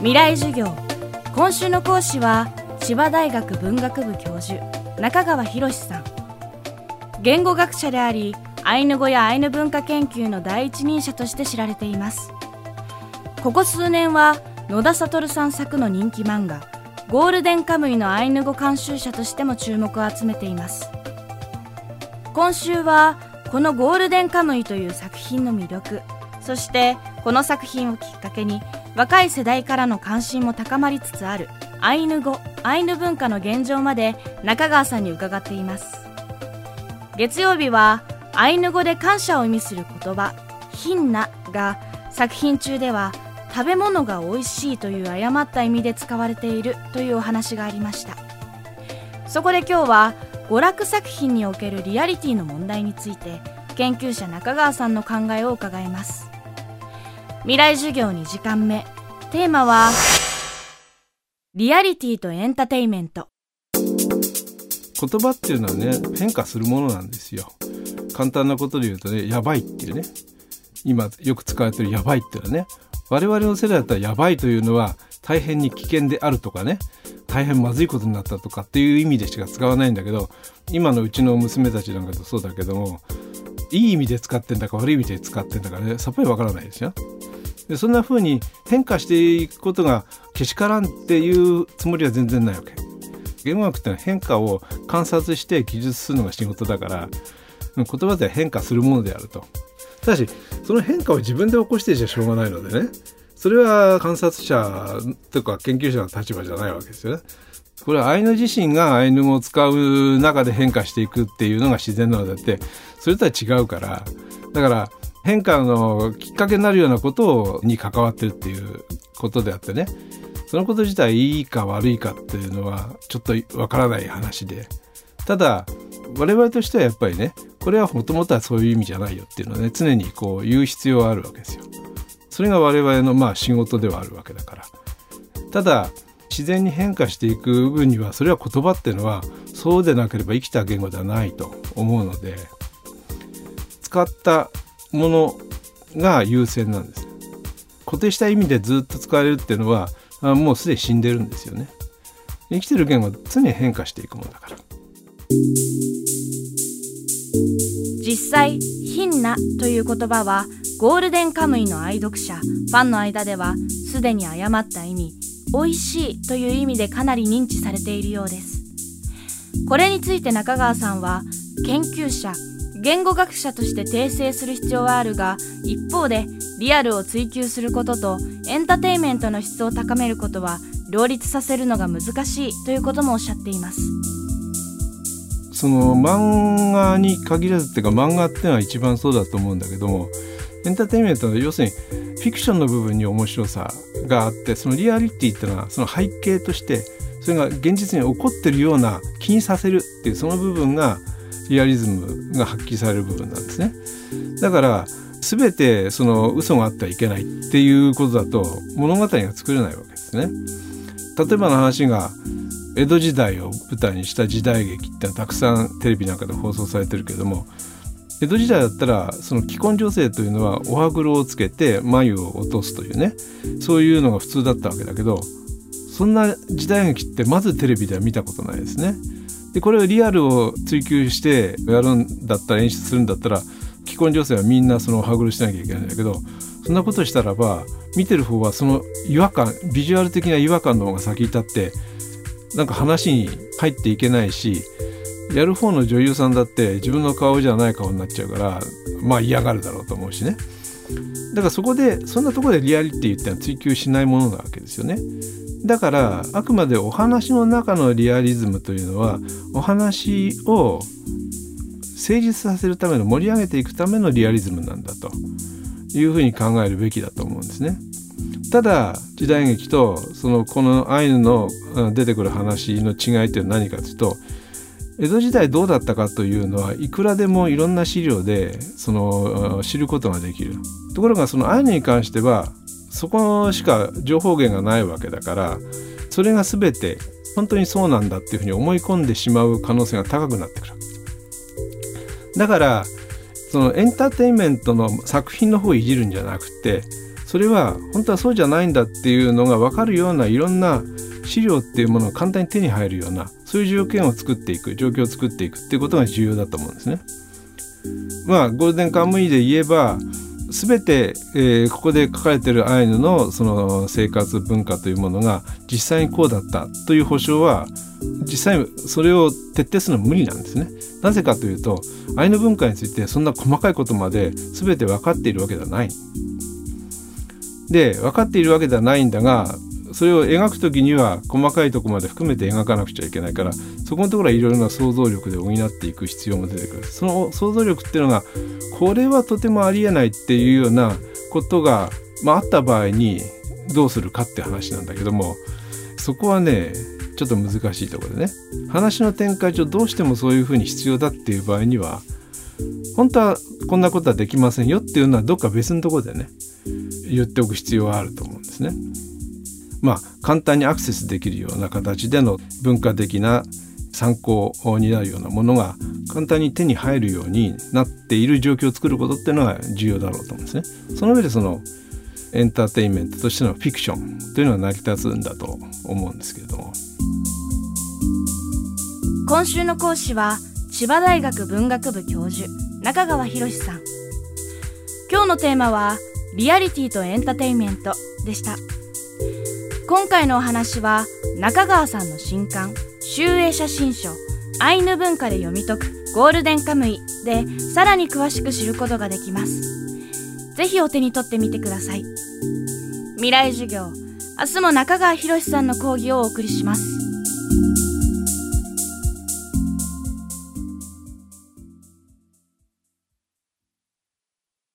未来授業。今週の講師は千葉大学文学部教授中川博さん。言語学者でありアイヌ語やアイヌ文化研究の第一人者として知られています。ここ数年は野田悟さん作の人気漫画ゴールデンカムイのアイヌ語監修者としても注目を集めています。今週はこのゴールデンカムイという作品の魅力そしてこの作品をきっかけに若い世代からの関心も高まりつつあるアイヌ語アイヌ文化の現状まで中川さんに伺っています。月曜日はアイヌ語で感謝を意味する言葉「ヒンナ」が作品中では食べ物が美味しいという誤った意味で使われているというお話がありました。そこで今日は娯楽作品におけるリアリティの問題について研究者中川さんの考えを伺います。未来授業2時間目。テーマはリアリティとエンターテイメント。言葉っていうのはね変化するものなんですよ。簡単なことで言うとねやばいっていうね。今よく使われてるやばいっていうのはね我々の世代だったらやばいというのは大変に危険であるとかね大変まずいことになったとかっていう意味でしか使わないんだけど今のうちの娘たちなんかとそうだけどもいい意味で使ってんだか悪い意味で使ってんだかねさっぱりわからないですよ。でそんな風に変化していくことがけしからんっていうつもりは全然ないわけ。言語学ってのは変化を観察して記述するのが仕事だから言葉では変化するものであると。ただしその変化を自分で起こしてじゃしょうがないのでねそれは観察者とか研究者の立場じゃないわけですよね。これはアイヌ自身がアイヌ語を使う中で変化していくっていうのが自然なのであってそれとは違うからだから変化のきっかけになるようなことに関わってるっていうことであってねそのこと自体いいか悪いかっていうのはちょっとわからない話でただ我々としてはやっぱりねこれはもともとはそういう意味じゃないよっていうのはね常にこう言う必要はあるわけですよ。それが我々のまあ仕事ではあるわけだから。ただ自然に変化していく分にはそれは言葉っていうのはそうでなければ生きた言語ではないと思うので使ったものが優先なんです。固定した意味でずっと使われるっていうのはもうすでに死んでるんですよね。生きてる言語は常に変化していくものだから。実際「ヒンナ」という言葉はゴールデンカムイの愛読者ファンの間ではすでに誤った意味「美味しい」という意味でかなり認知されているようです。これについて中川さんは研究者言語学者として訂正する必要はあるが一方でリアルを追求することとエンターテインメントの質を高めることは両立させるのが難しいということもおっしゃっています。その漫画に限らずっていうか漫画っていうのは一番そうだと思うんだけどもエンターテインメントの要するにフィクションの部分に面白さがあってそのリアリティっていうのはその背景としてそれが現実に起こってるような気にさせるっていうその部分がリアリズムが発揮される部分なんですね。だから全てその嘘があってはいけないっていうことだと物語が作れないわけですね。例えばの話が江戸時代を舞台にした時代劇ってのはたくさんテレビなんかで放送されてるけども江戸時代だったらその既婚女性というのはお歯黒をつけて眉を落とすというねそういうのが普通だったわけだけどそんな時代劇ってまずテレビでは見たことないですね。でこれをリアルを追求してやるんだったら演出するんだったら既婚女性はみんなその歯黒しなきゃいけないんだけどそんなことしたらば見てる方はその違和感ビジュアル的な違和感の方が先に立ってなんか話に入っていけないしやる方の女優さんだって自分の顔じゃない顔になっちゃうからまあ嫌がるだろうと思うしね。だからそこでそんなところでリアリティってのは追求しないものなわけですよね。だからあくまでお話の中のリアリズムというのはお話を成立させるための盛り上げていくためのリアリズムなんだというふうに考えるべきだと思うんですね。ただ時代劇とそのこのアイヌの出てくる話の違いって何かというと江戸時代どうだったかというのはいくらでもいろんな資料でその知ることができる。ところがそのアイヌに関してはそこしか情報源がないわけだからそれが全て本当にそうなんだっていうふうに思い込んでしまう可能性が高くなってくるだからそのエンターテインメントの作品の方をいじるんじゃなくてそれは本当はそうじゃないんだっていうのが分かるようないろんな資料っていうものが簡単に手に入るようなそういう条件を作っていく状況を作っていくっていうことが重要だと思うんですね。まあゴールデンカムイで言えば全て、えー、ここで書かれてるアイヌのその生活文化というものが実際にこうだったという保証は実際それを徹底するのは無理なんですね。なぜかというとアイヌ文化についてそんな細かいことまで全て分かっているわけではない。で分かっているわけではないんだがそれを描く時には細かいとこまで含めて描かなくちゃいけないからそこのところはいろいろな想像力で補っていく必要も出てくるその想像力っていうのがこれはとてもありえないっていうようなことが、まあ、あった場合にどうするかって話なんだけどもそこはねちょっと難しいところでね話の展開上どうしてもそういうふうに必要だっていう場合には本当はこんなことはできませんよっていうのはどっか別のところでね言っておく必要はあると思うんですね。まあ簡単にアクセスできるような形での文化的な参考になるようなものが簡単に手に入るようになっている状況を作ることっていうのが重要だろうと思うんですね。その上でそのエンターテインメントとしてのフィクションというのが成り立つんだと思うんですけれども。今週の講師は千葉大学文学部教授中川博さん。今日のテーマはリアリティとエンターテインメントでした。今回のお話は中川さんの新刊集英写真書アイヌ文化で読み解くゴールデンカムイでさらに詳しく知ることができます。是非お手に取ってみてください。未来授業明日も中川博さんの講義をお送りします。